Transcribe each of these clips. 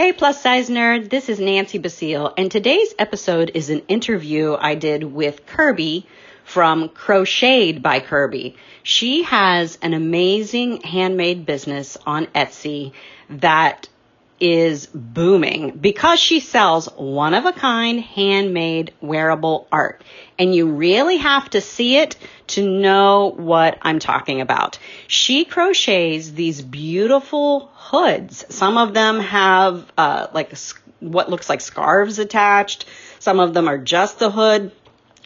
Hey, plus size nerd, this is Nancy Basile, and today's episode is an interview I did with Kirby from Crocheted by Kirby. She has an amazing handmade business on Etsy that is booming because she sells one of a kind handmade wearable art. And you really have to see it to know what I'm talking about. She crochets these beautiful hoods. Some of them have uh, like what looks like scarves attached. Some of them are just the hood.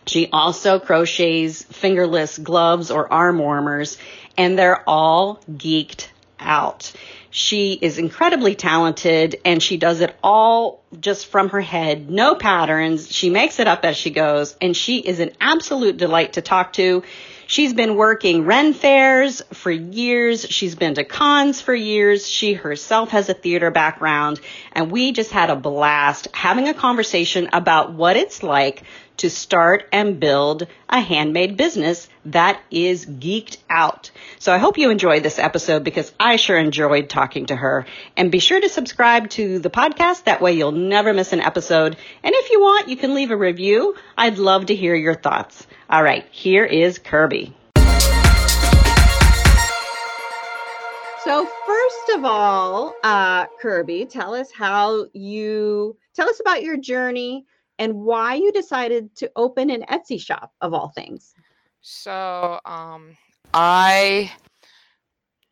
She also crochets fingerless gloves or arm warmers, and they're all geeked out. She is incredibly talented and she does it all just from her head, no patterns. She makes it up as she goes and she is an absolute delight to talk to. She's been working Ren fairs for years. She's been to cons for years. She herself has a theater background and we just had a blast having a conversation about what it's like to start and build a handmade business that is geeked out. So I hope you enjoyed this episode because I sure enjoyed talking to her. And be sure to subscribe to the podcast. That way you'll never miss an episode. And if you want, you can leave a review. I'd love to hear your thoughts. All right, here is Kirby. So first of all, uh, Kirby, tell us how you tell us about your journey and why you decided to open an Etsy shop of all things. So, um, I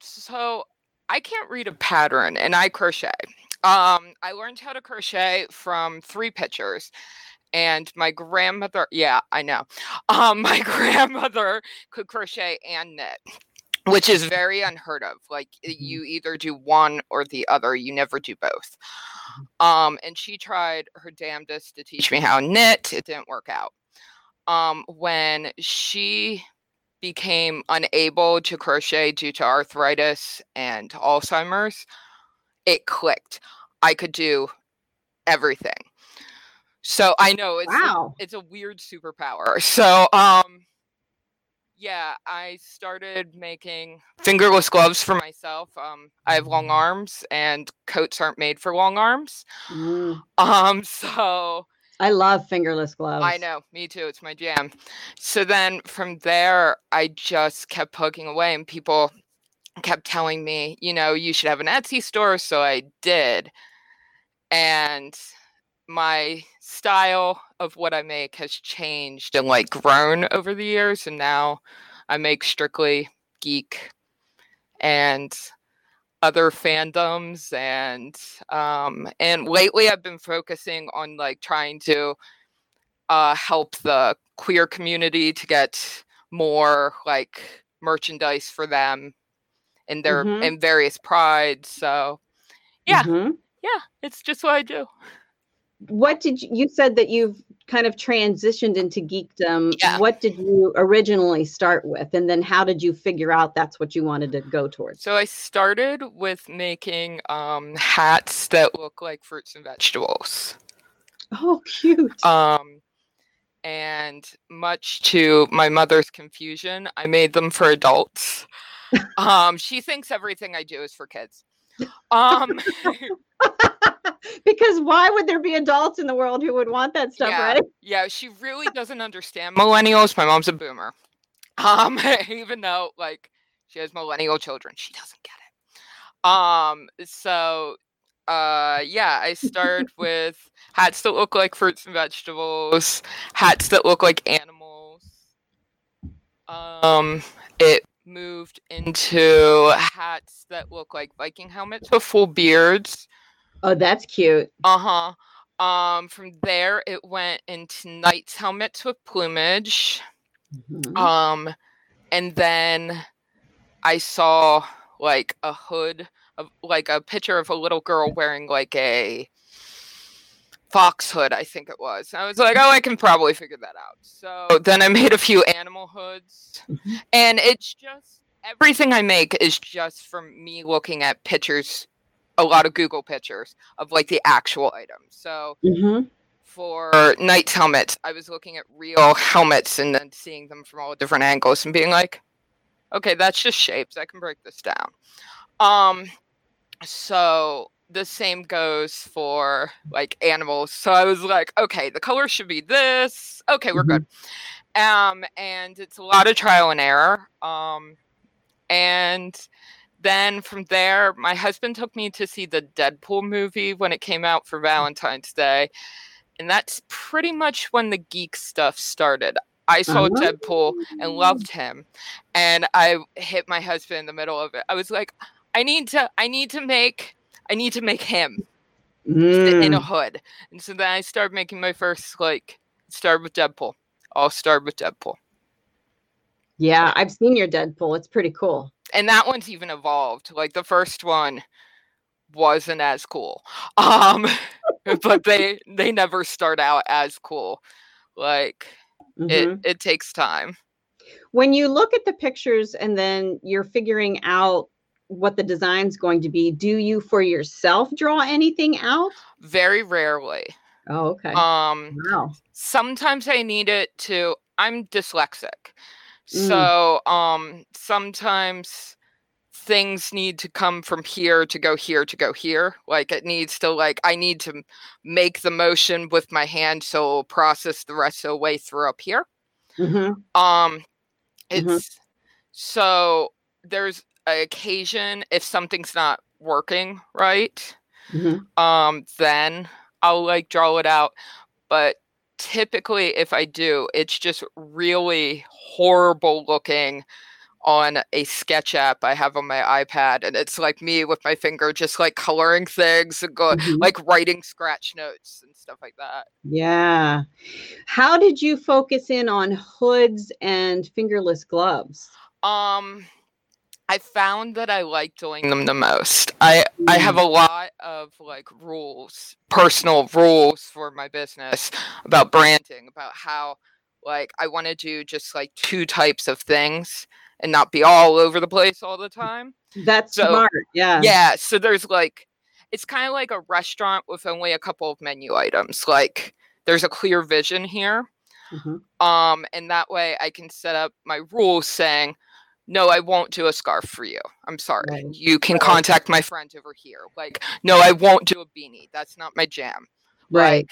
so I can't read a pattern and I crochet. Um, I learned how to crochet from three pictures. And my grandmother, yeah, I know. Um, my grandmother could crochet and knit, which is very unheard of. Like mm-hmm. you either do one or the other, you never do both. Um, and she tried her damnedest to teach me how to knit. It didn't work out. Um, when she became unable to crochet due to arthritis and Alzheimer's, it clicked. I could do everything. So I know it's wow. a, it's a weird superpower. So um yeah, I started making fingerless gloves for myself. Um, I have long arms, and coats aren't made for long arms. Mm. Um, so I love fingerless gloves. I know, me too. It's my jam. So then from there, I just kept poking away, and people kept telling me, you know, you should have an Etsy store. So I did, and my style of what I make has changed and like grown over the years. And now I make strictly geek and other fandoms and um and lately I've been focusing on like trying to uh help the queer community to get more like merchandise for them in their mm-hmm. in various prides so yeah mm-hmm. yeah it's just what I do what did you, you said that you've kind of transitioned into geekdom yeah. what did you originally start with? And then how did you figure out that's what you wanted to go towards? So i started with making um, hats that look like fruits and vegetables. Oh cute. Um and much to my mother's confusion i made them for adults. Um she thinks everything i do is for kids. Um because why would there be adults in the world who would want that stuff, yeah, right? Yeah, she really doesn't understand millennials. My mom's a boomer. Um, even though like she has millennial children, she doesn't get it. Um, so uh yeah, I started with hats that look like fruits and vegetables, hats that look like animals. Um, it moved into hats that look like Viking helmets with full beards. Oh, that's cute. Uh huh. Um, from there, it went into knight's helmets with plumage. Mm-hmm. Um, and then I saw like a hood of like a picture of a little girl wearing like a fox hood, I think it was. I was like, oh, I can probably figure that out. So then I made a few animal hoods, mm-hmm. and it's just everything I make is just from me looking at pictures a lot of Google pictures of like the actual items. So mm-hmm. for knight's helmets, I was looking at real helmets and then seeing them from all different angles and being like, okay, that's just shapes. I can break this down. Um, so the same goes for like animals. So I was like, okay, the color should be this. Okay, we're mm-hmm. good. Um, and it's a lot of trial and error. Um, and then from there, my husband took me to see the Deadpool movie when it came out for Valentine's Day. And that's pretty much when the geek stuff started. I saw uh-huh. Deadpool and loved him. And I hit my husband in the middle of it. I was like, I need to I need to make I need to make him mm. in a mm. hood. And so then I started making my first like start with Deadpool. I'll start with Deadpool. Yeah, I've seen your Deadpool. It's pretty cool. And that one's even evolved. Like the first one wasn't as cool. Um but they they never start out as cool. Like mm-hmm. it it takes time. When you look at the pictures and then you're figuring out what the design's going to be, do you for yourself draw anything out? Very rarely. Oh, okay. Um wow. sometimes I need it to I'm dyslexic. Mm. So um sometimes things need to come from here to go here to go here. Like it needs to like I need to make the motion with my hand so it'll process the rest of the way through up here. Mm-hmm. Um it's mm-hmm. so there's an occasion if something's not working right mm-hmm. um then i'll like draw it out but typically if i do it's just really horrible looking on a sketch app i have on my ipad and it's like me with my finger just like coloring things and go mm-hmm. like writing scratch notes and stuff like that yeah how did you focus in on hoods and fingerless gloves um I found that I like doing them the most. I I have a lot of like rules, personal rules for my business about branding, about how like I want to do just like two types of things and not be all over the place all the time. That's so, smart. Yeah. Yeah, so there's like it's kind of like a restaurant with only a couple of menu items. Like there's a clear vision here. Mm-hmm. Um and that way I can set up my rules saying no, I won't do a scarf for you. I'm sorry. Right. You can contact my friend over here. Like, no, I won't do a beanie. That's not my jam. Right. Like,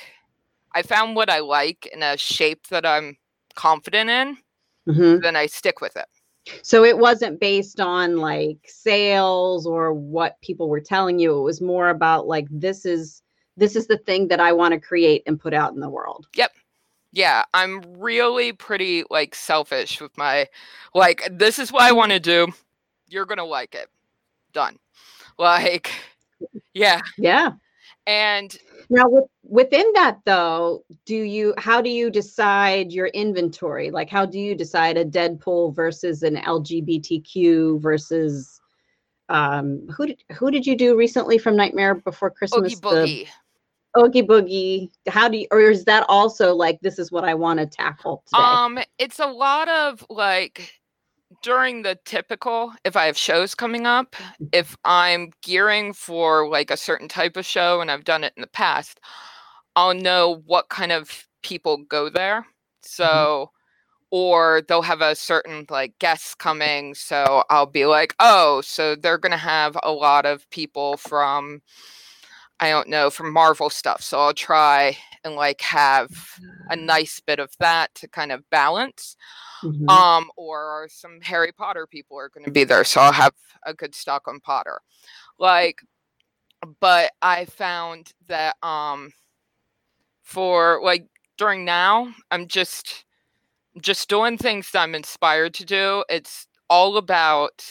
I found what I like in a shape that I'm confident in, mm-hmm. then I stick with it. So it wasn't based on like sales or what people were telling you. It was more about like this is this is the thing that I want to create and put out in the world. Yep yeah, I'm really pretty like selfish with my like this is what I want to do. You're going to like it. Done. Like yeah. Yeah. And now with, within that though, do you how do you decide your inventory? Like how do you decide a Deadpool versus an LGBTQ versus um who did who did you do recently from Nightmare Before Christmas? Oogie Boogie. The, Oogie Boogie? How do you, or is that also like this is what I want to tackle today? Um, it's a lot of like during the typical if I have shows coming up, if I'm gearing for like a certain type of show and I've done it in the past, I'll know what kind of people go there. So mm-hmm. or they'll have a certain like guests coming, so I'll be like, "Oh, so they're going to have a lot of people from I don't know, from Marvel stuff. So I'll try and like have a nice bit of that to kind of balance. Mm-hmm. Um, or some Harry Potter people are going to be there, so I'll have a good stock on Potter. Like, but I found that um, for like during now, I'm just just doing things that I'm inspired to do. It's all about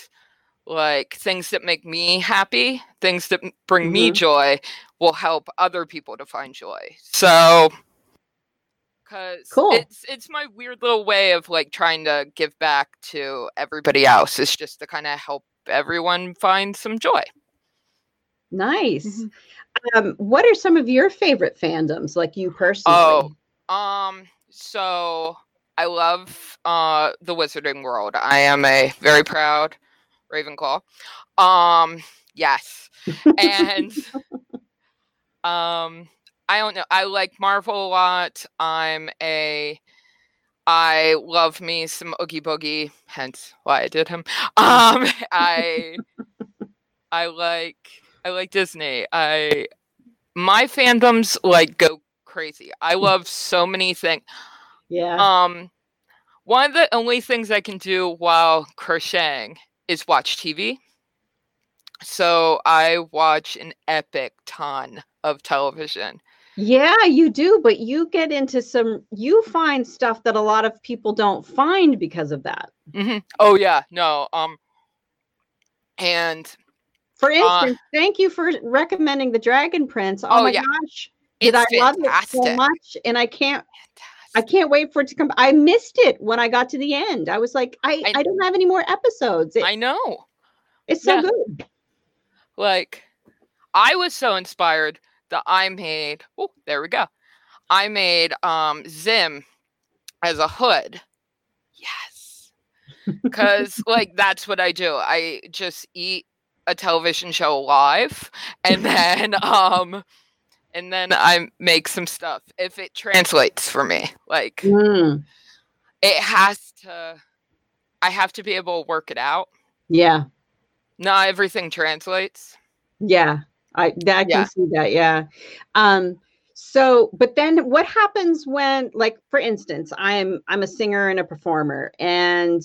like things that make me happy, things that bring mm-hmm. me joy will help other people to find joy. So cuz cool. it's it's my weird little way of like trying to give back to everybody else. It's just to kind of help everyone find some joy. Nice. Mm-hmm. Um, what are some of your favorite fandoms, like you personally? Oh, um, so I love uh the Wizarding World. I am a very proud Ravenclaw. Um, yes. And um I don't know. I like Marvel a lot. I'm a I love me some Oogie Boogie, hence why I did him. Um I I like I like Disney. I my fandoms like go crazy. I love so many things. Yeah. Um, one of the only things I can do while crocheting is watch TV. So I watch an epic ton of television. Yeah, you do, but you get into some you find stuff that a lot of people don't find because of that. hmm Oh yeah, no. Um, and For Uh, instance, thank you for recommending the Dragon Prince. Oh, Oh, my yeah. gosh. Did it's I love it so fantastic. much? And I can't I can't wait for it to come. I missed it when I got to the end. I was like, I, I- I, don't have any more episodes. It, I know. it's so yeah. good. Like, I was so inspired that I made. Oh, there we go. I made um Zym as a hood. Yes, because like that's what I do. I just eat a television show alive and then um, and then I make some stuff if it translates for me. Like Mm, it has to. I have to be able to work it out. yeah. Not everything translates. Yeah. I that I can Yeah. see that. Yeah. Um, so but then what happens when like for instance, I'm I'm a singer and a performer and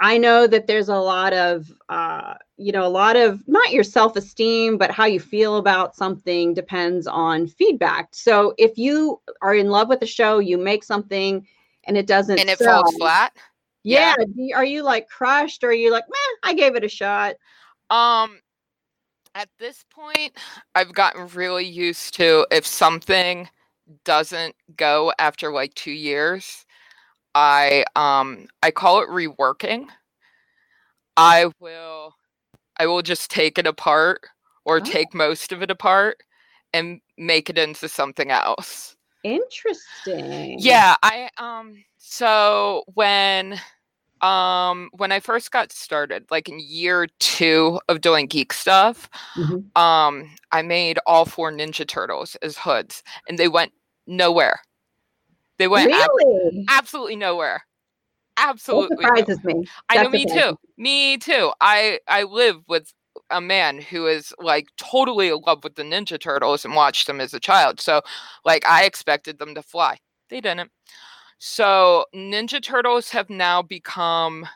I know that there's a lot of uh, you know, a lot of not your self-esteem, but how you feel about something depends on feedback. So if you are in love with the show, you make something and it doesn't And it sell, falls flat. Yeah. Yeah. Are you like crushed or are you like, meh, I gave it a shot? Um, at this point, I've gotten really used to if something doesn't go after like two years, I um I call it reworking. I will I will just take it apart or Oh. take most of it apart and make it into something else. Interesting. Yeah, I um so when um when I first got started, like in year 2 of doing geek stuff, Mhm. um I made all four Ninja Turtles as hoods and they went nowhere. They went ab- absolutely nowhere. That Absolutely. nowhere. surprises me. I know me too. Me too. I I live with a man who is like totally in love with the Ninja Turtles and watched them as a child. So like I expected them to fly. They didn't. So Ninja Turtles have now become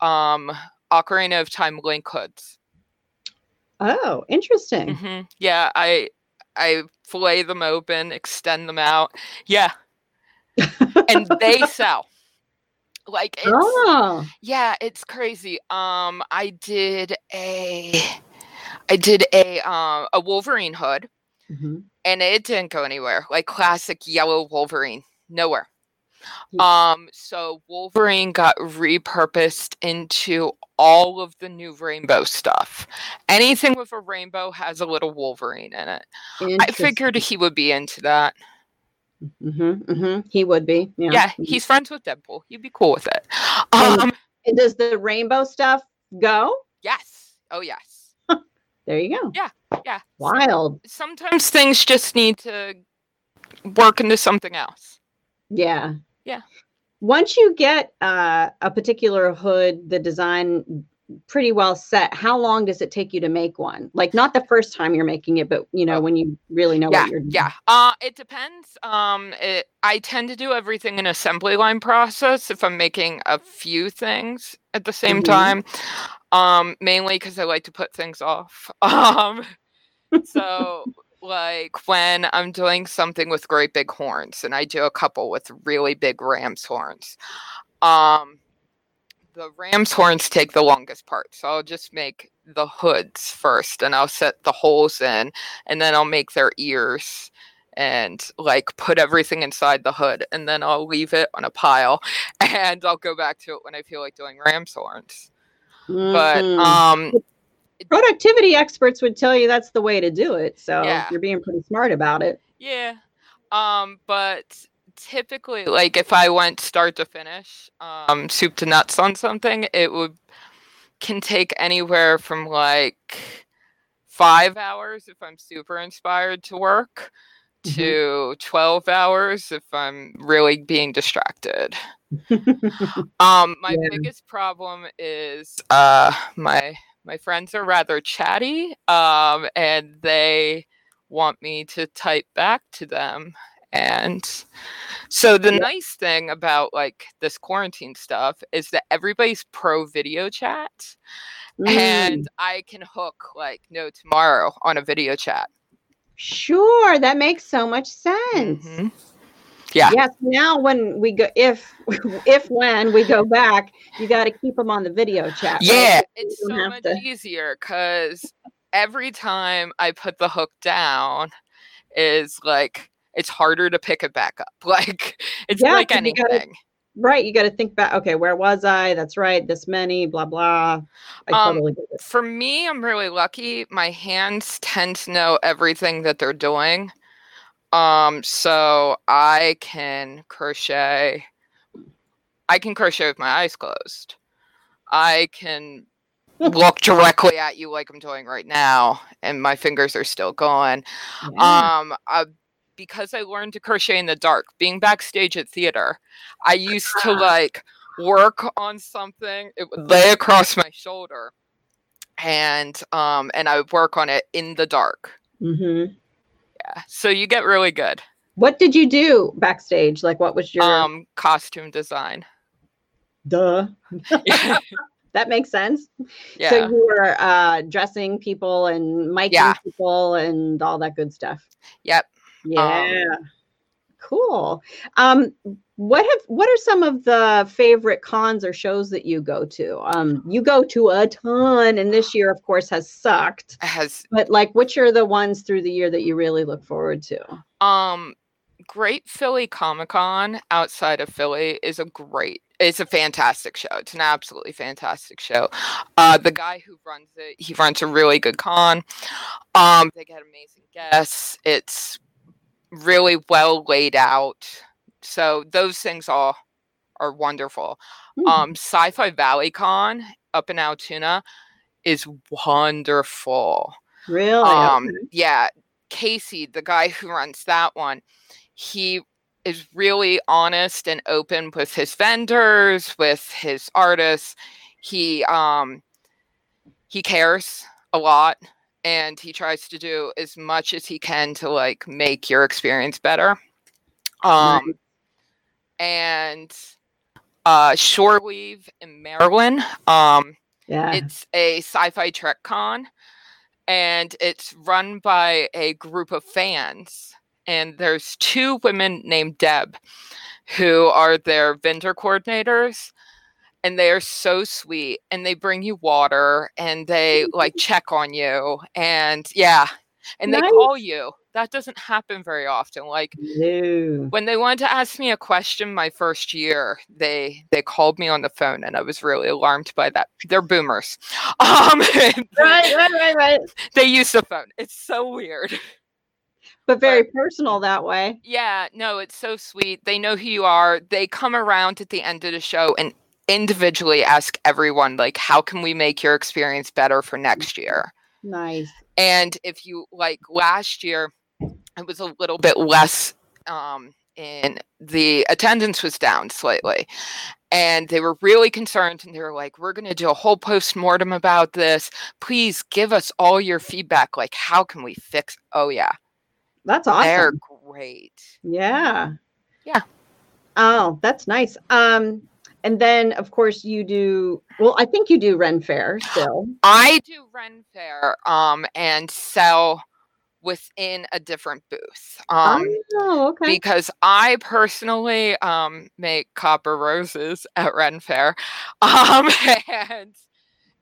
um Ocarina of Time link hoods. Oh, interesting. hmm Yeah, I I fillet them open, extend them out. Yeah, and they sell. Like it's oh, Yeah, it's crazy. Um, I did a, I did a um a Wolverine hood, Mhm. and it didn't go anywhere. Like classic yellow Wolverine, nowhere. Um, so Wolverine got repurposed into all of the new rainbow stuff. Anything with a rainbow has a little Wolverine in it. I figured he would be into that. Hmm hmm He would be. Yeah. Yeah, Mhm. he's friends with Deadpool. He'd be cool with it. Um, And does the rainbow stuff go? yes. Oh yes. There you go. Yeah. yeah. Wild. sometimes things just need to work into something else. Yeah. Yeah. Once you get uh, a particular hood, the design pretty well set, how long does it take you to make one? Like not the first time you're making it, but you know, Oh. when you really know yeah, what you're doing. yeah. Uh, it depends. Um, it, I tend to do everything in assembly line process if I'm making a few things at the same Mhm. time. Um, mainly because I like to put things off. Um, so like when I'm doing something with great big horns, and I do a couple with really big ram's horns. Um, the ram's horns take the longest part, so I'll just make the hoods first, and I'll set the holes in, and then I'll make their ears and like put everything inside the hood, and then I'll leave it on a pile, and I'll go back to it when I feel like doing ram's horns. But Mhm. um, productivity experts would tell you that's the way to do it. So Yeah. you're being pretty smart about it. Yeah. Um, but typically like if I went start to finish, um, soup to nuts on something, it would can take anywhere from like five hours if I'm super inspired to work Mhm. to 12 hours if I'm really being distracted. Um, my Yeah. biggest problem is uh my my friends are rather chatty, um, and they want me to type back to them. And so the nice thing about like this quarantine stuff is that everybody's pro video chat Mm, and I can hook like no tomorrow on a video chat. sure, that makes so much sense. Mhm. Yeah. Yes. Now, when we go, if if when we go back, you got to keep them on the video chat. Yeah, it's so much to- easier because every time I put the hook down is like it's harder to pick it back up. Like it's Yeah, like 'cause you gotta- anything. Right. You got to think back. Okay, where was I? That's right. This many. Blah blah. I Um, totally. For me, I'm really lucky. My hands tend to know everything that they're doing. Um, so I can crochet. I can crochet with my eyes closed. I can look directly at you like I'm doing right now, and my fingers are still going. Yeah. Um, uh, because I learned to crochet in the dark, being backstage at theater, I used to Ah. like work on something. It would lay across my shoulder, and um, and I would work on it in the dark. hmm Yeah, so you get really good. What did you do backstage? Like, what was your? Um, costume design. duh. That makes sense. yeah. So you were uh, dressing people and miking Yeah. people and all that good stuff. Yep. Yeah. cool. Um, what have what are some of the favorite cons or shows that you go to? Um, you go to a ton, and this year, of course, has sucked. Has But like, which are the ones through the year that you really look forward to? Um, Great Philly Comic Con outside of Philly is a great, it's a fantastic show. It's an absolutely fantastic show. Uh, the guy who runs it, he runs a really good con. Um, they get amazing guests. It's really well laid out. So those things all are wonderful. Hmm. Um, Sci-Fi Valley Con up in Altoona is wonderful Really? um Okay. yeah casey the guy who runs that one he is really honest and open with his vendors with his artists he um he cares a lot and he tries to do as much as he can to like make your experience better um and uh shore leave in maryland um yeah. it's a sci-fi trek con and it's run by a group of fans and there's two women named deb who are their vendor coordinators and they are so sweet and they bring you water and they like check on you and yeah and they call you. That doesn't happen very often like No. when they wanted to ask me a question my first year they they called me on the phone and i was really alarmed by that. They're boomers. Um Right, right, right, right. they use the phone. It's so weird. But very personal that way. yeah no it's so sweet. They know who you are. They come around at the end of the show and individually ask everyone like how can we make your experience better for next year Nice. and if you like last year it was a little bit less um in the attendance was down slightly and they were really concerned and they were like we're going to do a whole post-mortem about this please give us all your feedback like how can we fix oh yeah That's awesome they're great Yeah. Yeah. Oh, that's nice. Um, and then of course you do well, I think you do Ren Fair still. i do ren fair um and sell within a different booth um oh, okay. because I personally um make copper roses at Ren Fair. Um and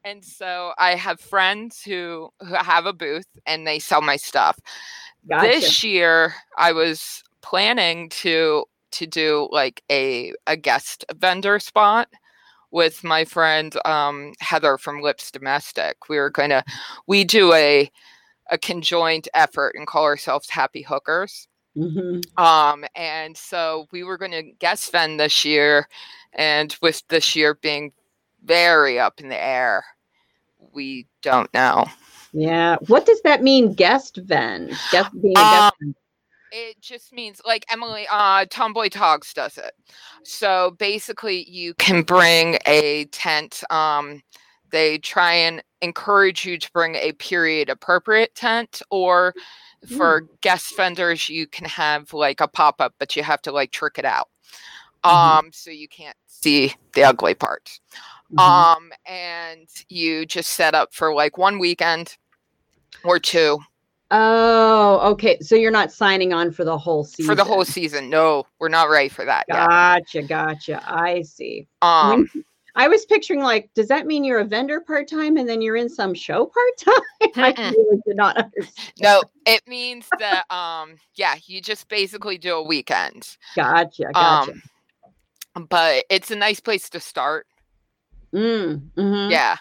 and so I have friends who who have a booth and they sell my stuff. gotcha. This year I was planning to to do like a a guest vendor spot with my friend um Heather from Lips Domestic. We were going to we do a a conjoined effort and call ourselves Happy Hookers. Mhm. Um, and so we were going to guest vend this year, and with this year being very up in the air, we don't know. Yeah. What does that mean, guest vend? Guest being a Um, guest. It just means like Emily, uh, Tomboy Togs does it. So basically, you can bring a tent. Um, they try and encourage you to bring a period appropriate tent or for mm. guest vendors you can have like a pop-up but you have to like trick it out mm-hmm. um so you can't see the ugly parts mm-hmm. um and you just set up for like one weekend or two Oh, okay. So you're not signing on for the whole season. For the whole season. No, we're not ready for that. Gotcha, yet. gotcha. I see. Um when, I was picturing like, does that mean you're a vendor part time and then you're in some show part time? I really did not understand. No, it means that um yeah, you just basically do a weekend. Gotcha, gotcha. Um, but it's a nice place to start. Mm, mm-hmm. Yeah.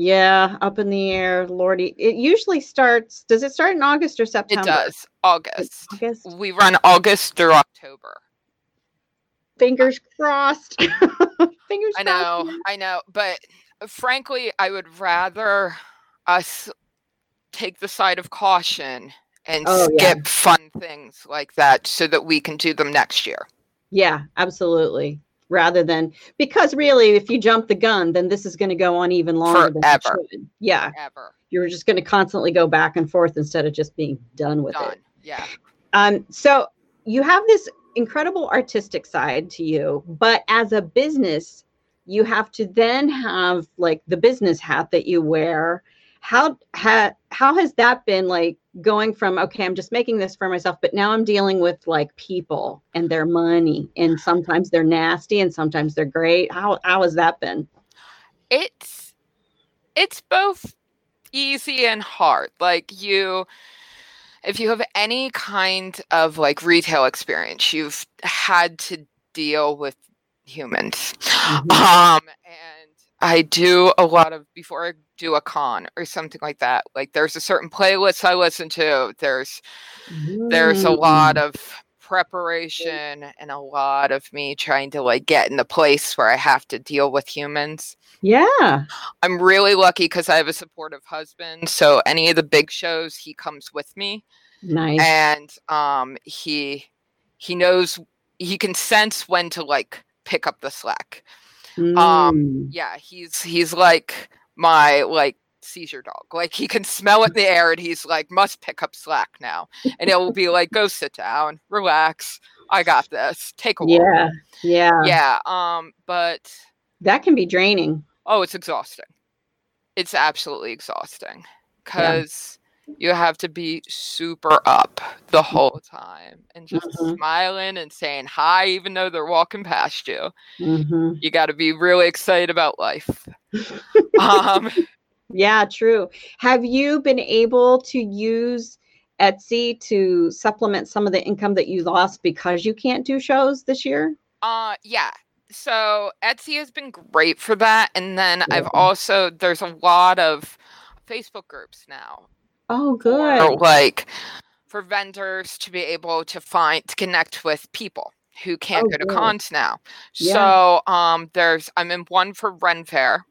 Yeah, up in the air, Lordy. It usually starts. Does it start in August or September? It does. August. August. We run August through October. Fingers crossed. Fingers crossed. I know. Crossed. I know. But frankly, I would rather us take the side of caution and oh, skip yeah. fun things like that so that we can do them next year. Yeah, absolutely rather than because really if you jump the gun then this is going to go on even longer Forever. than yeah Forever. you're just going to constantly go back and forth instead of just being done with done. it yeah um so you have this incredible artistic side to you but as a business you have to then have like the business hat that you wear how ha, how has that been like going from okay i'm just making this for myself but now i'm dealing with like people and their money and sometimes they're nasty and sometimes they're great. How how has that been? It's it's both easy and hard. Like you if you have any kind of like retail experience you've had to deal with humans. Mm-hmm. um and i do a lot of before i do a con or something like that. Like there's a certain playlist I listen to. There's mm. there's a lot of preparation and a lot of me trying to like get in the place where I have to deal with humans. Yeah. I'm really lucky because I have a supportive husband. So any of the big shows, he comes with me. Nice. And um he he knows he can sense when to like pick up the slack. Um, mm. Um yeah, he's he's like my like seizure dog. Like he can smell it in the air and he's like, must pick up slack now. And it will be like, go sit down, relax. I got this. Take a walk. Yeah. Yeah. Yeah. Um, but that can be draining. Oh, it's exhausting. It's absolutely exhausting. Cause you have to be super up the whole time and just mm-hmm. smiling and saying hi even though they're walking past you. Mm-hmm. you got to be really excited about life. Um, yeah true. Have you been able to use etsy to supplement some of the income that you lost because you can't do shows this year? Uh yeah. So etsy has been great for that and then i've also there's a lot of facebook groups now Oh, good. like for vendors to be able to find to connect with people who can't oh, go to good. cons now. Yeah. So um there's I'm in one for Ren Fair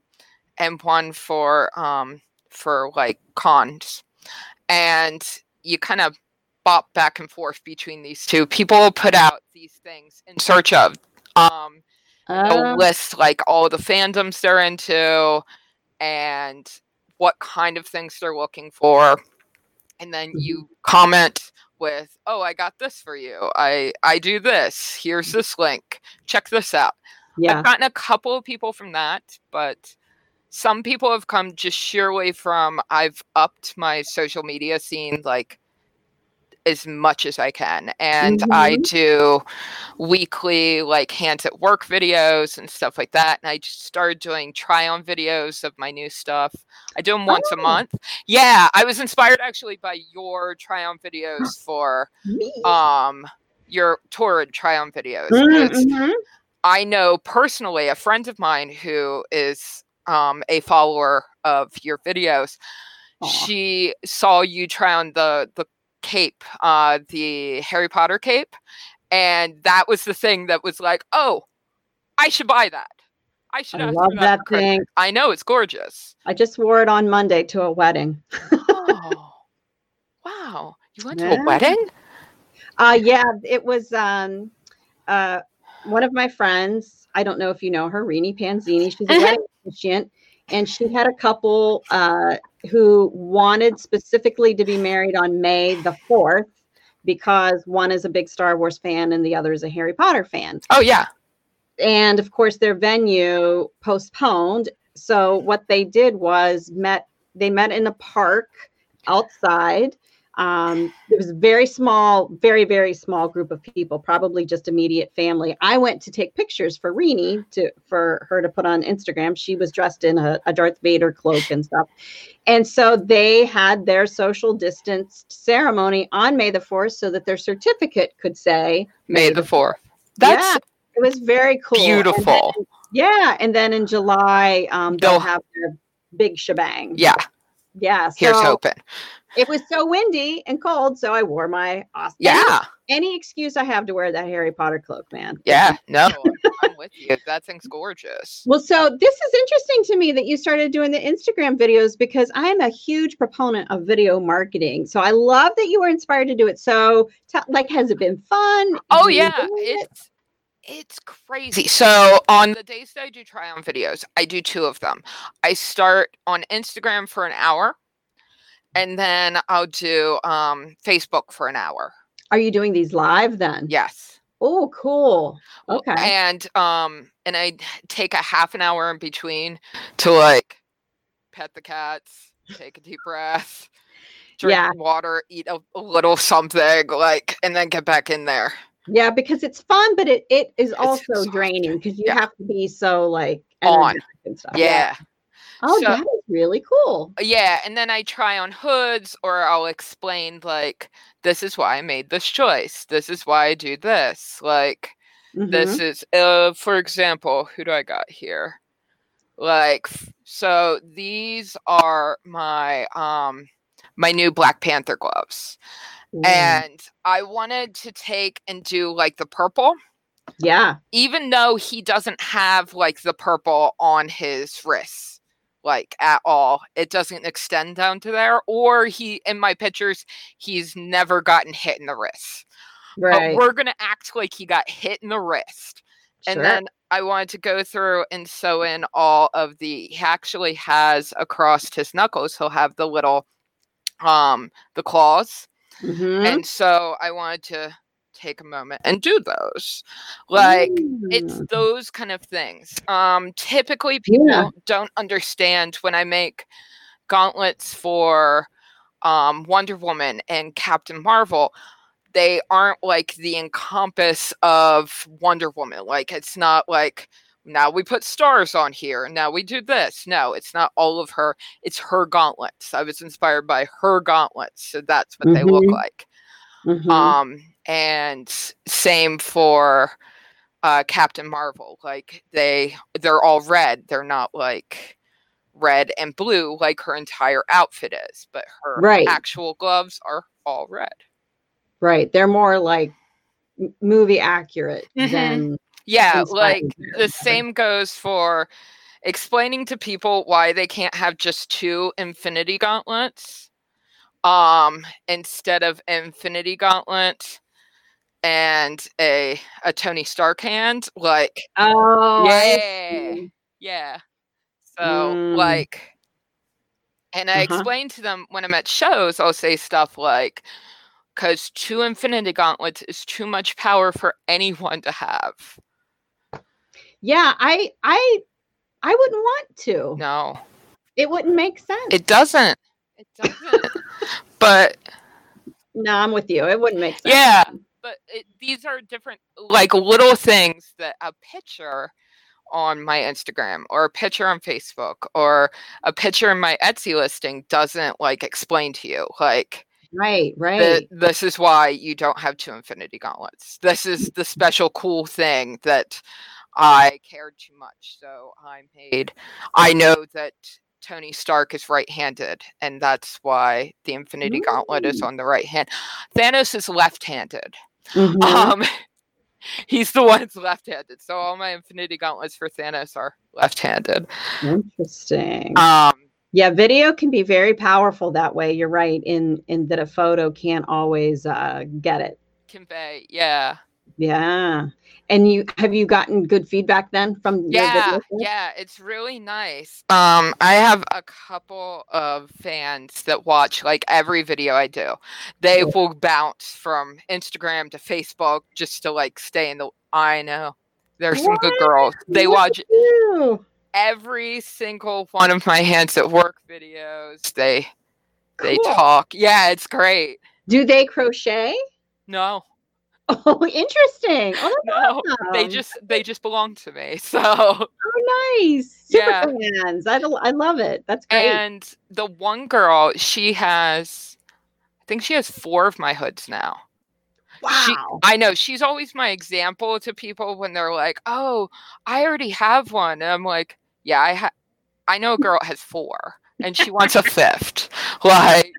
and one for um for like cons. And you kind of bop back and forth between these two. People put out these things in search of um uh, list like all the fandoms they're into and what kind of things they're looking for and then mm-hmm. you comment with oh i got this for you. I i do this. Here's this link. Check this out. Yeah. i've gotten a couple of people from that but some people have come just sheerly from i've upped my social media scene like as much as I can. And mm-hmm. I do weekly like hands at work videos and stuff like that. And I just started doing try on videos of my new stuff. I do them once oh. a month. Yeah, I was inspired actually by your try on videos for um your Torrid try on videos. Mm-hmm. I know personally a friend of mine who is um, a follower of your videos. Aww. She saw you try on the the cape, uh, the Harry Potter cape, and that was the thing that was like, oh, I should buy that. I should. I love that thing. I know it's gorgeous. I just wore it on Monday to a wedding. oh, wow! You went yeah. to a wedding? Uh, yeah, it was um, uh, one of my friends. I don't know if you know her, Rini Panzini. She's a wedding officiant, and she had a couple uh, who wanted specifically to be married on May the 4th because one is a big Star Wars fan and the other is a Harry Potter fan. Oh, yeah. And of course, their venue postponed. So what they did was met. They met in a park outside um, it was a very small, very, very small group of people, probably just immediate family. I went to take pictures for Rini to for her to put on Instagram. She was dressed in a, a Darth Vader cloak and stuff. And so they had their social distanced ceremony on May the 4th so that their certificate could say May, the 4th. That's yeah, it was very cool. Beautiful. And then, yeah. And then in July, um, they'll, they'll have their big shebang. Yeah. Yeah. So, Here's hoping it was so windy and cold, so I wore my awesome. Yeah. Any, any excuse I have to wear that Harry Potter cloak, man. Yeah. No, I'm with you. That thing's gorgeous. Well, so this is interesting to me that you started doing the Instagram videos because I am a huge proponent of video marketing. So I love that you were inspired to do it. So, t- like, has it been fun? Oh yeah, it's it's crazy. So on the days that I do try on videos, I do two of them. I start on Instagram for an hour and then I'll do um, Facebook for an hour. Are you doing these live then? Yes. Oh, cool. Okay. And um, and I take a half an hour in between to like pet the cats, take a deep breath, drink yeah. water, eat a, a little something, like, and then get back in there. Yeah, because it's fun, but it, it is also draining because you yeah. have to be so like on and stuff. Yeah. yeah. Oh, so, that is really cool. Yeah, and then I try on hoods or I'll explain like this is why I made this choice. This is why I do this. Like mm-hmm. this is uh for example, who do I got here? Like so these are my um my new Black Panther gloves. And I wanted to take and do like the purple. Yeah. Even though he doesn't have like the purple on his wrists like at all. It doesn't extend down to there. Or he in my pictures, he's never gotten hit in the wrist. Right. But we're gonna act like he got hit in the wrist. Sure. And then I wanted to go through and sew in all of the he actually has across his knuckles, he'll have the little um the claws. Mm-hmm. And so I wanted to take a moment and do those. Like mm. it's those kind of things. Um typically people yeah. don't understand when I make gauntlets for um Wonder Woman and Captain Marvel they aren't like the encompass of Wonder Woman. Like it's not like now we put stars on here now we do this no it's not all of her it's her gauntlets i was inspired by her gauntlets so that's what mm-hmm. they look mm-hmm. like mm-hmm. um and same for uh, Captain Marvel. Like they they're all red. They're not like red and blue like her entire outfit is, but her right. actual gloves are all red. Right. They're more like movie accurate mm-hmm. than yeah, like the same goes for explaining to people why they can't have just two infinity gauntlets um instead of infinity gauntlet and a a Tony Stark hand. Like oh yeah. Yeah. So mm. like and I uh-huh. explained to them when I'm at shows, I'll say stuff like because two infinity gauntlets is too much power for anyone to have. Yeah, I I I wouldn't want to. No. It wouldn't make sense. It doesn't. It doesn't. but no, I'm with you. It wouldn't make sense. Yeah but it, these are different like little things that a picture on my Instagram or a picture on Facebook or a picture in my Etsy listing doesn't like explain to you like right right this is why you don't have two infinity gauntlets this is the special cool thing that I cared too much so I made I know that Tony Stark is right-handed and that's why the infinity gauntlet is on the right hand Thanos is left-handed Mm-hmm. Um, he's the one that's left-handed. So all my Infinity Gauntlets for Thanos are left-handed. Interesting. Um, yeah, video can be very powerful that way. You're right in in that a photo can't always uh, get it. Convey, yeah. Yeah. And you have you gotten good feedback then from yeah yeah it's really nice. Um i have a couple of fans that watch like every video i do. They yeah. will bounce from instagram to facebook just to like stay in the i know there's some good girls. They watch every single one of my hands at work videos. They cool. they talk. Yeah it's great. Do they crochet? No Oh, interesting. Oh, no, awesome. they just they just belong to me. So oh, nice. Super yeah. fans. I I love it. That's great. And the one girl, she has, I think she has four of my hoods now. Wow. She, I know she's always my example to people when they're like, "Oh, I already have one," and I'm like, "Yeah, I ha- I know a girl has four, and she wants a fifth. Like,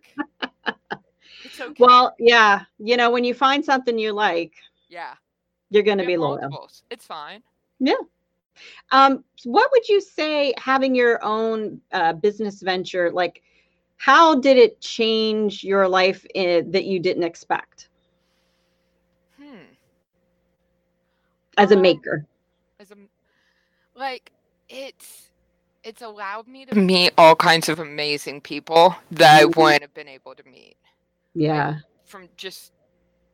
okay. Well, yeah, you know, when you find something you like, yeah, you're going to be loyal. It's fine. Yeah. Um, what would you say having your own uh, business venture like? How did it change your life in, that you didn't expect? Hmm. As um, a maker. As a like it's it's allowed me to meet all kinds of amazing people that I mm-hmm. wouldn't have been able to meet. Yeah. Like, from just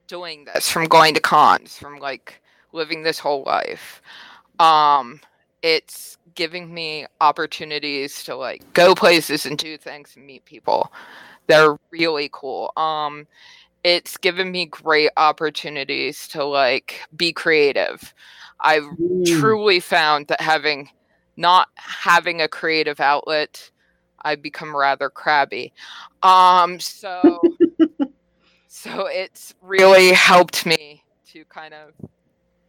doing this, from going to cons, from like living this whole life. Um, it's giving me opportunities to like go places and do things and meet people. They're really cool. Um, it's given me great opportunities to like be creative. I've mm. truly found that having not having a creative outlet, I become rather crabby. Um, so so it's really helped me to kind of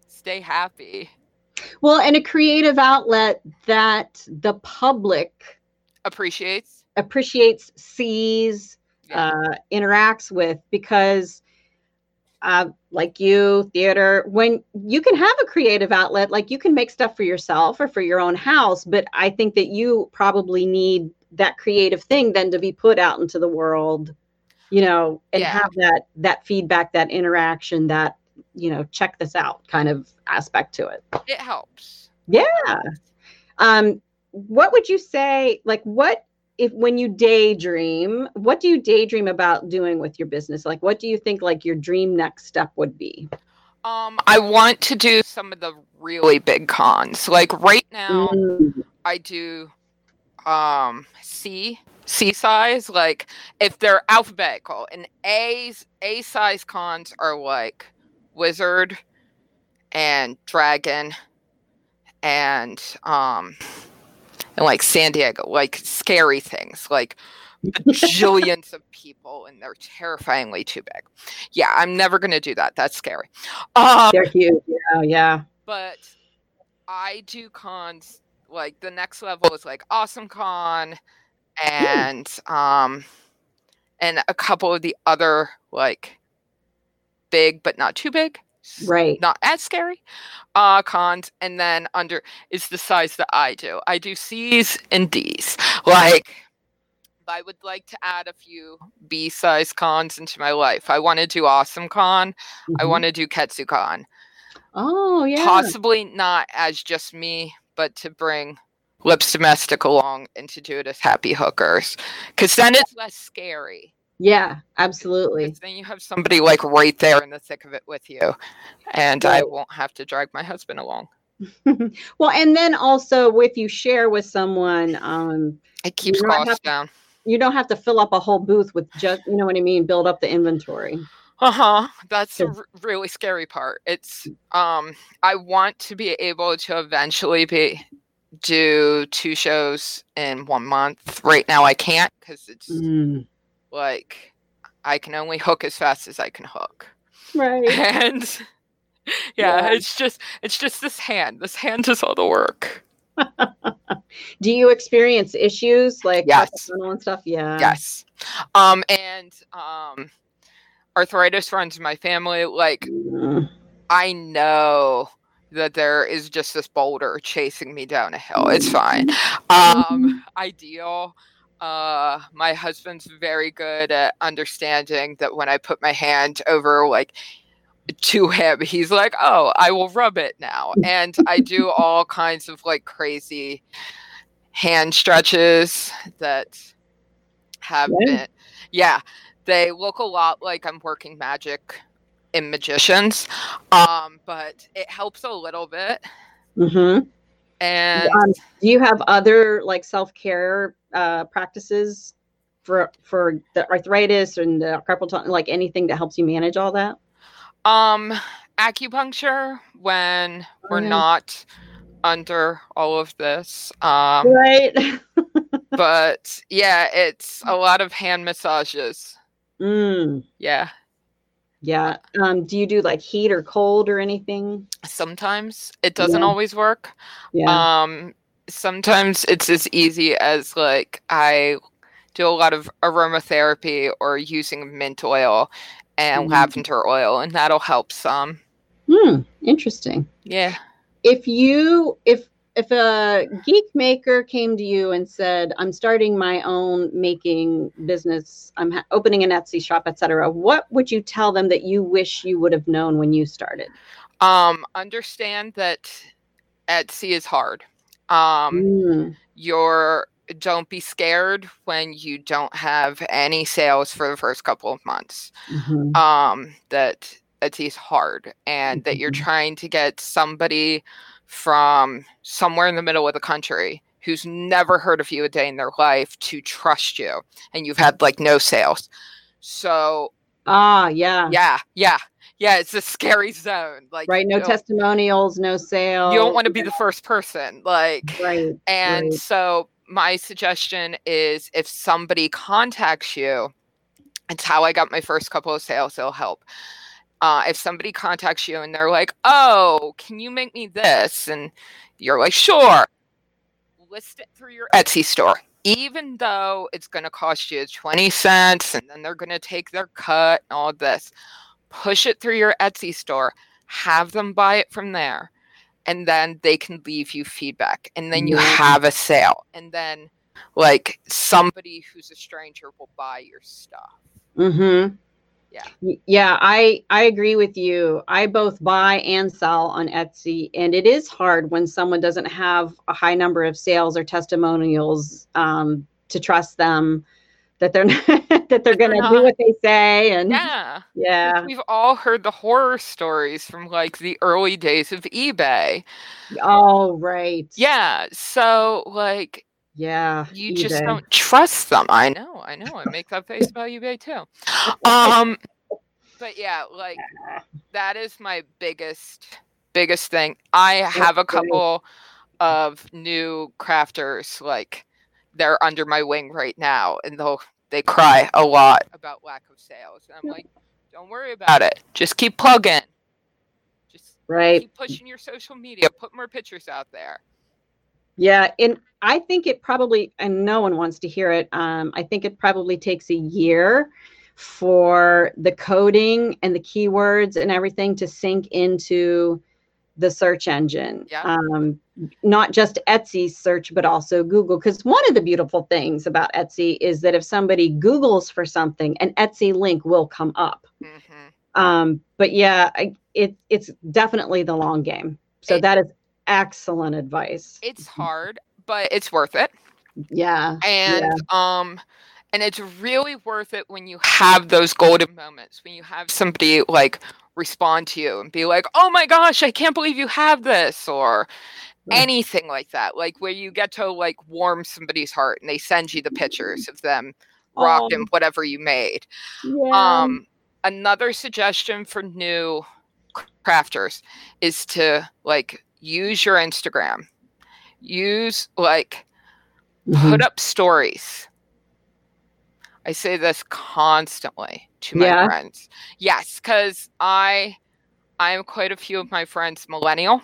stay happy. Well, and a creative outlet that the public appreciates, appreciates, sees, yeah. uh, interacts with, because uh, like you, theater, when you can have a creative outlet, like you can make stuff for yourself or for your own house, but I think that you probably need that creative thing then to be put out into the world you know, and yeah. have that that feedback, that interaction, that you know, check this out kind of aspect to it. It helps. Yeah. Um, what would you say? Like, what if when you daydream, what do you daydream about doing with your business? Like, what do you think like your dream next step would be? Um, I want to do some of the really big cons. Like right now, mm. I do um C C size, like if they're alphabetical, and A's A size cons are like wizard and dragon and um and like San Diego, like scary things, like bajillions of people, and they're terrifyingly too big. Yeah, I'm never gonna do that. That's scary. Um, they're huge. Yeah, yeah. But I do cons like the next level is like Awesome Con and um and a couple of the other like big but not too big right. not as scary uh cons and then under is the size that i do. I do c's and d's. Like i would like to add a few b size cons into my life. I want to do awesome con. Mm-hmm. i want to do Katsucon. oh yeah. Possibly not as just me but to bring Lips Domestic along and to do it as happy hookers because then it's less scary. Yeah, absolutely. Then you have somebody like right there in the thick of it with you, and right. I won't have to drag my husband along. well, and then also if you share with someone, um, it keeps costs down. You don't have to fill up a whole booth with just, you know what I mean, build up the inventory. Uh huh. That's the r- really scary part. It's um, I want to be able to eventually be do two shows in one month. Right now, I can't because it's mm. like I can only hook as fast as I can hook. Right. And yeah, yeah. it's just it's just this hand. This hand does all the work. do you experience issues like yes. and stuff? Yeah. Yes. Um and um arthritis runs in my family. Like mm. I know that there is just this boulder chasing me down a hill. It's fine. Um, ideal. Uh, my husband's very good at understanding that when I put my hand over like to him. He's like, "Oh, I will rub it now," and I do all kinds of like crazy hand stretches that have Yeah. been, yeah, they look a lot like I'm working magic in magicians, um, but it helps a little bit. hmm And Um, do you have other like self care uh, practices for for the arthritis and the carpal tunnel, like anything that helps you manage all that? Um, acupuncture when we're yeah. not under all of this. Um, Right. but yeah, it's a lot of hand massages. mm, Yeah, yeah. Um, do you do like heat or cold or anything? sometimes it doesn't Yeah. always work. Yeah. Um, sometimes it's as easy as like I do a lot of aromatherapy or using mint oil and Mhm. lavender oil, and that'll help some. Hmm. Interesting. Yeah. if you if if a geek maker came to you and said i'm starting my own making business i'm ha- opening an etsy shop etc what would you tell them that you wish you would have known when you started Um, understand that Etsy is hard. Um, Mm, you're don't be scared when you don't have any sales for the first couple of months. mhm, Um, that Etsy's hard and that you're Mhm. trying to get somebody from somewhere in the middle of the country who's never heard of you a day in their life to trust you and you've had like no sales. So ah yeah yeah, yeah, yeah, it's a scary zone. Like right no testimonials no sales you don't want to be the first person. Like right And right. so my suggestion is if somebody contacts you, it's how I got my first couple of sales, it'll help. Uh, if somebody contacts you and they're like, oh, can you make me this? And you're like, sure. List it through your Etsy store. Even though it's going to cost you 20 cents and then they're going to take their cut and all this, push it through your Etsy store. Have them buy it from there and then they can leave you feedback and then you have a sale and then like somebody who's a stranger will buy your stuff Mm-hmm. Yeah. Yeah, I I agree with you. I both buy and sell on Etsy, and it is hard when someone doesn't have a high number of sales or testimonials um, to trust them that they're not, that they're going to do what they say. And yeah yeah, we've all heard the horror stories from like the early days of ebay oh right, yeah so like yeah. you just don't trust them. I know i know i make that face about ebay too. Um but yeah like that is my biggest biggest thing. I have a couple of new crafters like they're under my wing right now and they'll they cry a lot about lack of sales and i'm like don't worry about it. Just keep plugging. Just right. keep pushing your social media. Put more pictures out there Yeah, and I think it probably, and no one wants to hear it. Um, I think it probably takes a year for the coding and the keywords and everything to sink into the search engine. Yeah. Um, not just Etsy search, but also Google. Because one of the beautiful things about Etsy is that if somebody Googles for something, an Etsy link will come up. hmm Um, but yeah, I, it, it's definitely the long game. So It- that is excellent advice. it's hard but it's worth it Yeah. and um and it's really worth it when you have those golden moments when you have somebody like respond to you and be like oh my gosh i can't believe you have this or Right. anything like that like where you get to like warm somebody's heart and they send you the pictures of them rocked Oh. in whatever you made Yeah. um another suggestion for new crafters is to like use your instagram use like Mhm. put up stories. I say this constantly to my Yeah. friends. Yes, because I I am quite a few of my friends millennial.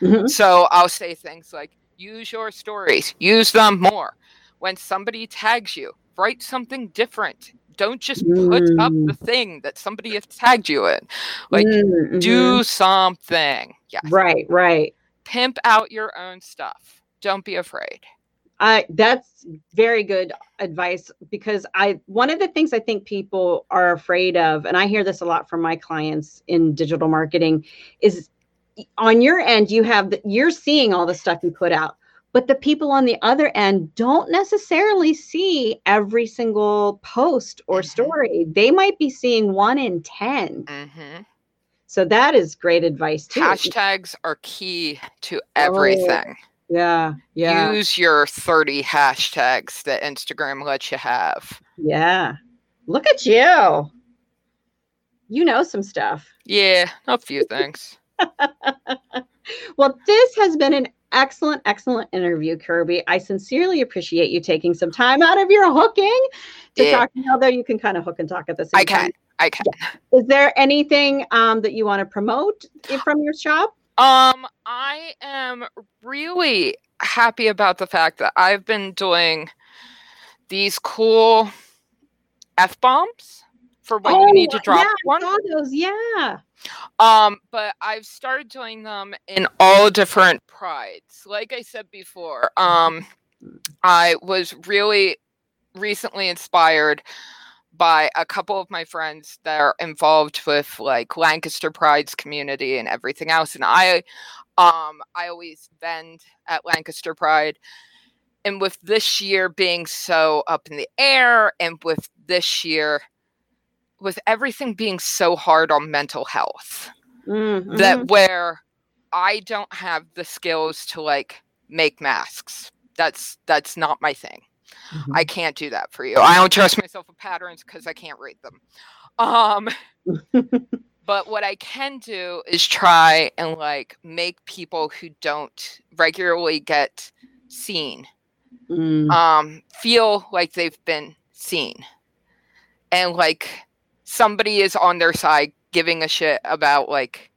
Mhm. So I'll say things like use your stories, use them more. When somebody tags you, write something different. Don't just put up Mm. the thing that somebody has tagged you in. Like Mm, mhm. do something. Yes. right, right. Pimp out your own stuff. Don't be afraid. I that's very good advice because I one of the things I think people are afraid of, and I hear this a lot from my clients in digital marketing, is on your end you have the, you're seeing all the stuff you put out, but the people on the other end don't necessarily see every single post or Mhm. story. They might be seeing one in 10. hmm So that is great advice too. Hashtags are key to everything. Yeah, yeah, Use your 30 hashtags that Instagram lets you have. yeah. Look at you. You know some stuff. Yeah, a few things. Well, this has been an excellent, excellent interview, Kirby. I sincerely appreciate you taking some time out of your hooking to Yeah. talk, although you can kind of hook and talk at the same I time. can. I can. Is there anything um, that you want to promote from your shop? Um, I am really happy about the fact that I've been doing these cool F bombs for when you need to drop Oh, yeah, one. I saw those. Yeah. Um, but I've started doing them in all different prides. Like I said before, um, I was really recently inspired by a couple of my friends that are involved with like Lancaster Pride's community and everything else. And I um I always vend at Lancaster Pride. And with this year being so up in the air and with this year with everything being so hard on mental health Mhm. that where I don't have the skills to like make masks. That's that's not my thing. I can't do that for you. I don't trust myself with patterns because I can't read them. Um, but what I can do is try and like make people who don't regularly get seen Mm. um feel like they've been seen and like somebody is on their side giving a shit about like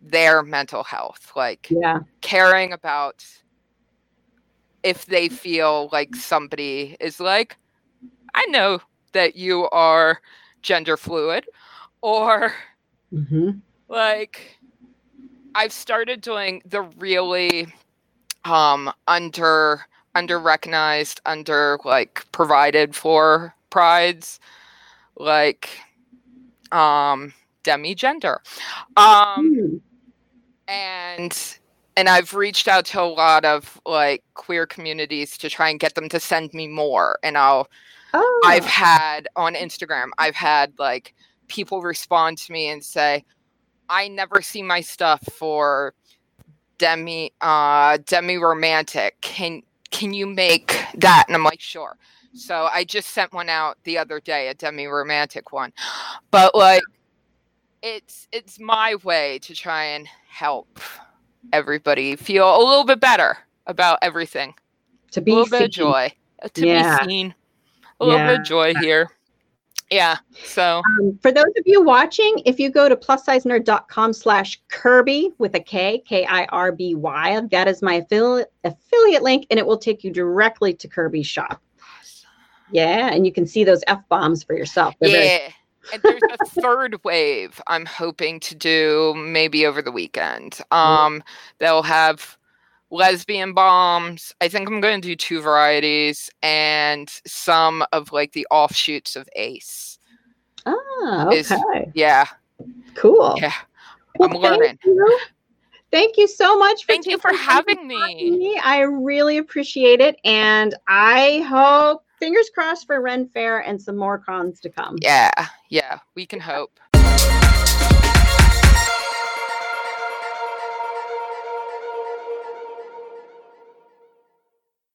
their mental health like yeah. caring about if they feel like somebody is like i know that you are gender fluid or Mhm. like i've started doing the really um under under recognized under like provided for prides like um demi gender um Mm. and and I've reached out to a lot of like queer communities to try and get them to send me more and I'll Oh. I've had on Instagram I've had like people respond to me and say I never see my stuff for demi uh demi romantic can can you make that and I'm like sure so I just sent one out the other day a demi romantic one. But like it's it's my way to try and help everybody feel a little bit better about everything. To be a little bit of joy. Uh, to Yeah. be seen. A little bit of joy here. Yeah so Um, for those of you watching, if you go to plussizenerd.com slash Kirby with a K, K-I-R-B-Y, that is my affiliate affiliate link, and it will take you directly to Kirby's shop. Yeah, and you can see those F bombs for yourself. They're very- yeah and there's a third wave i'm hoping to do maybe over the weekend um they'll have lesbian bombs i think i'm going to do two varieties and some of like the offshoots of ace Ah, is- okay. yeah Cool. yeah Well, I'm learning. Thank you. Thank you so much for thank you for having me me. I really appreciate it. And I hope, fingers crossed for Ren Fair and some more cons to come. yeah yeah we can hope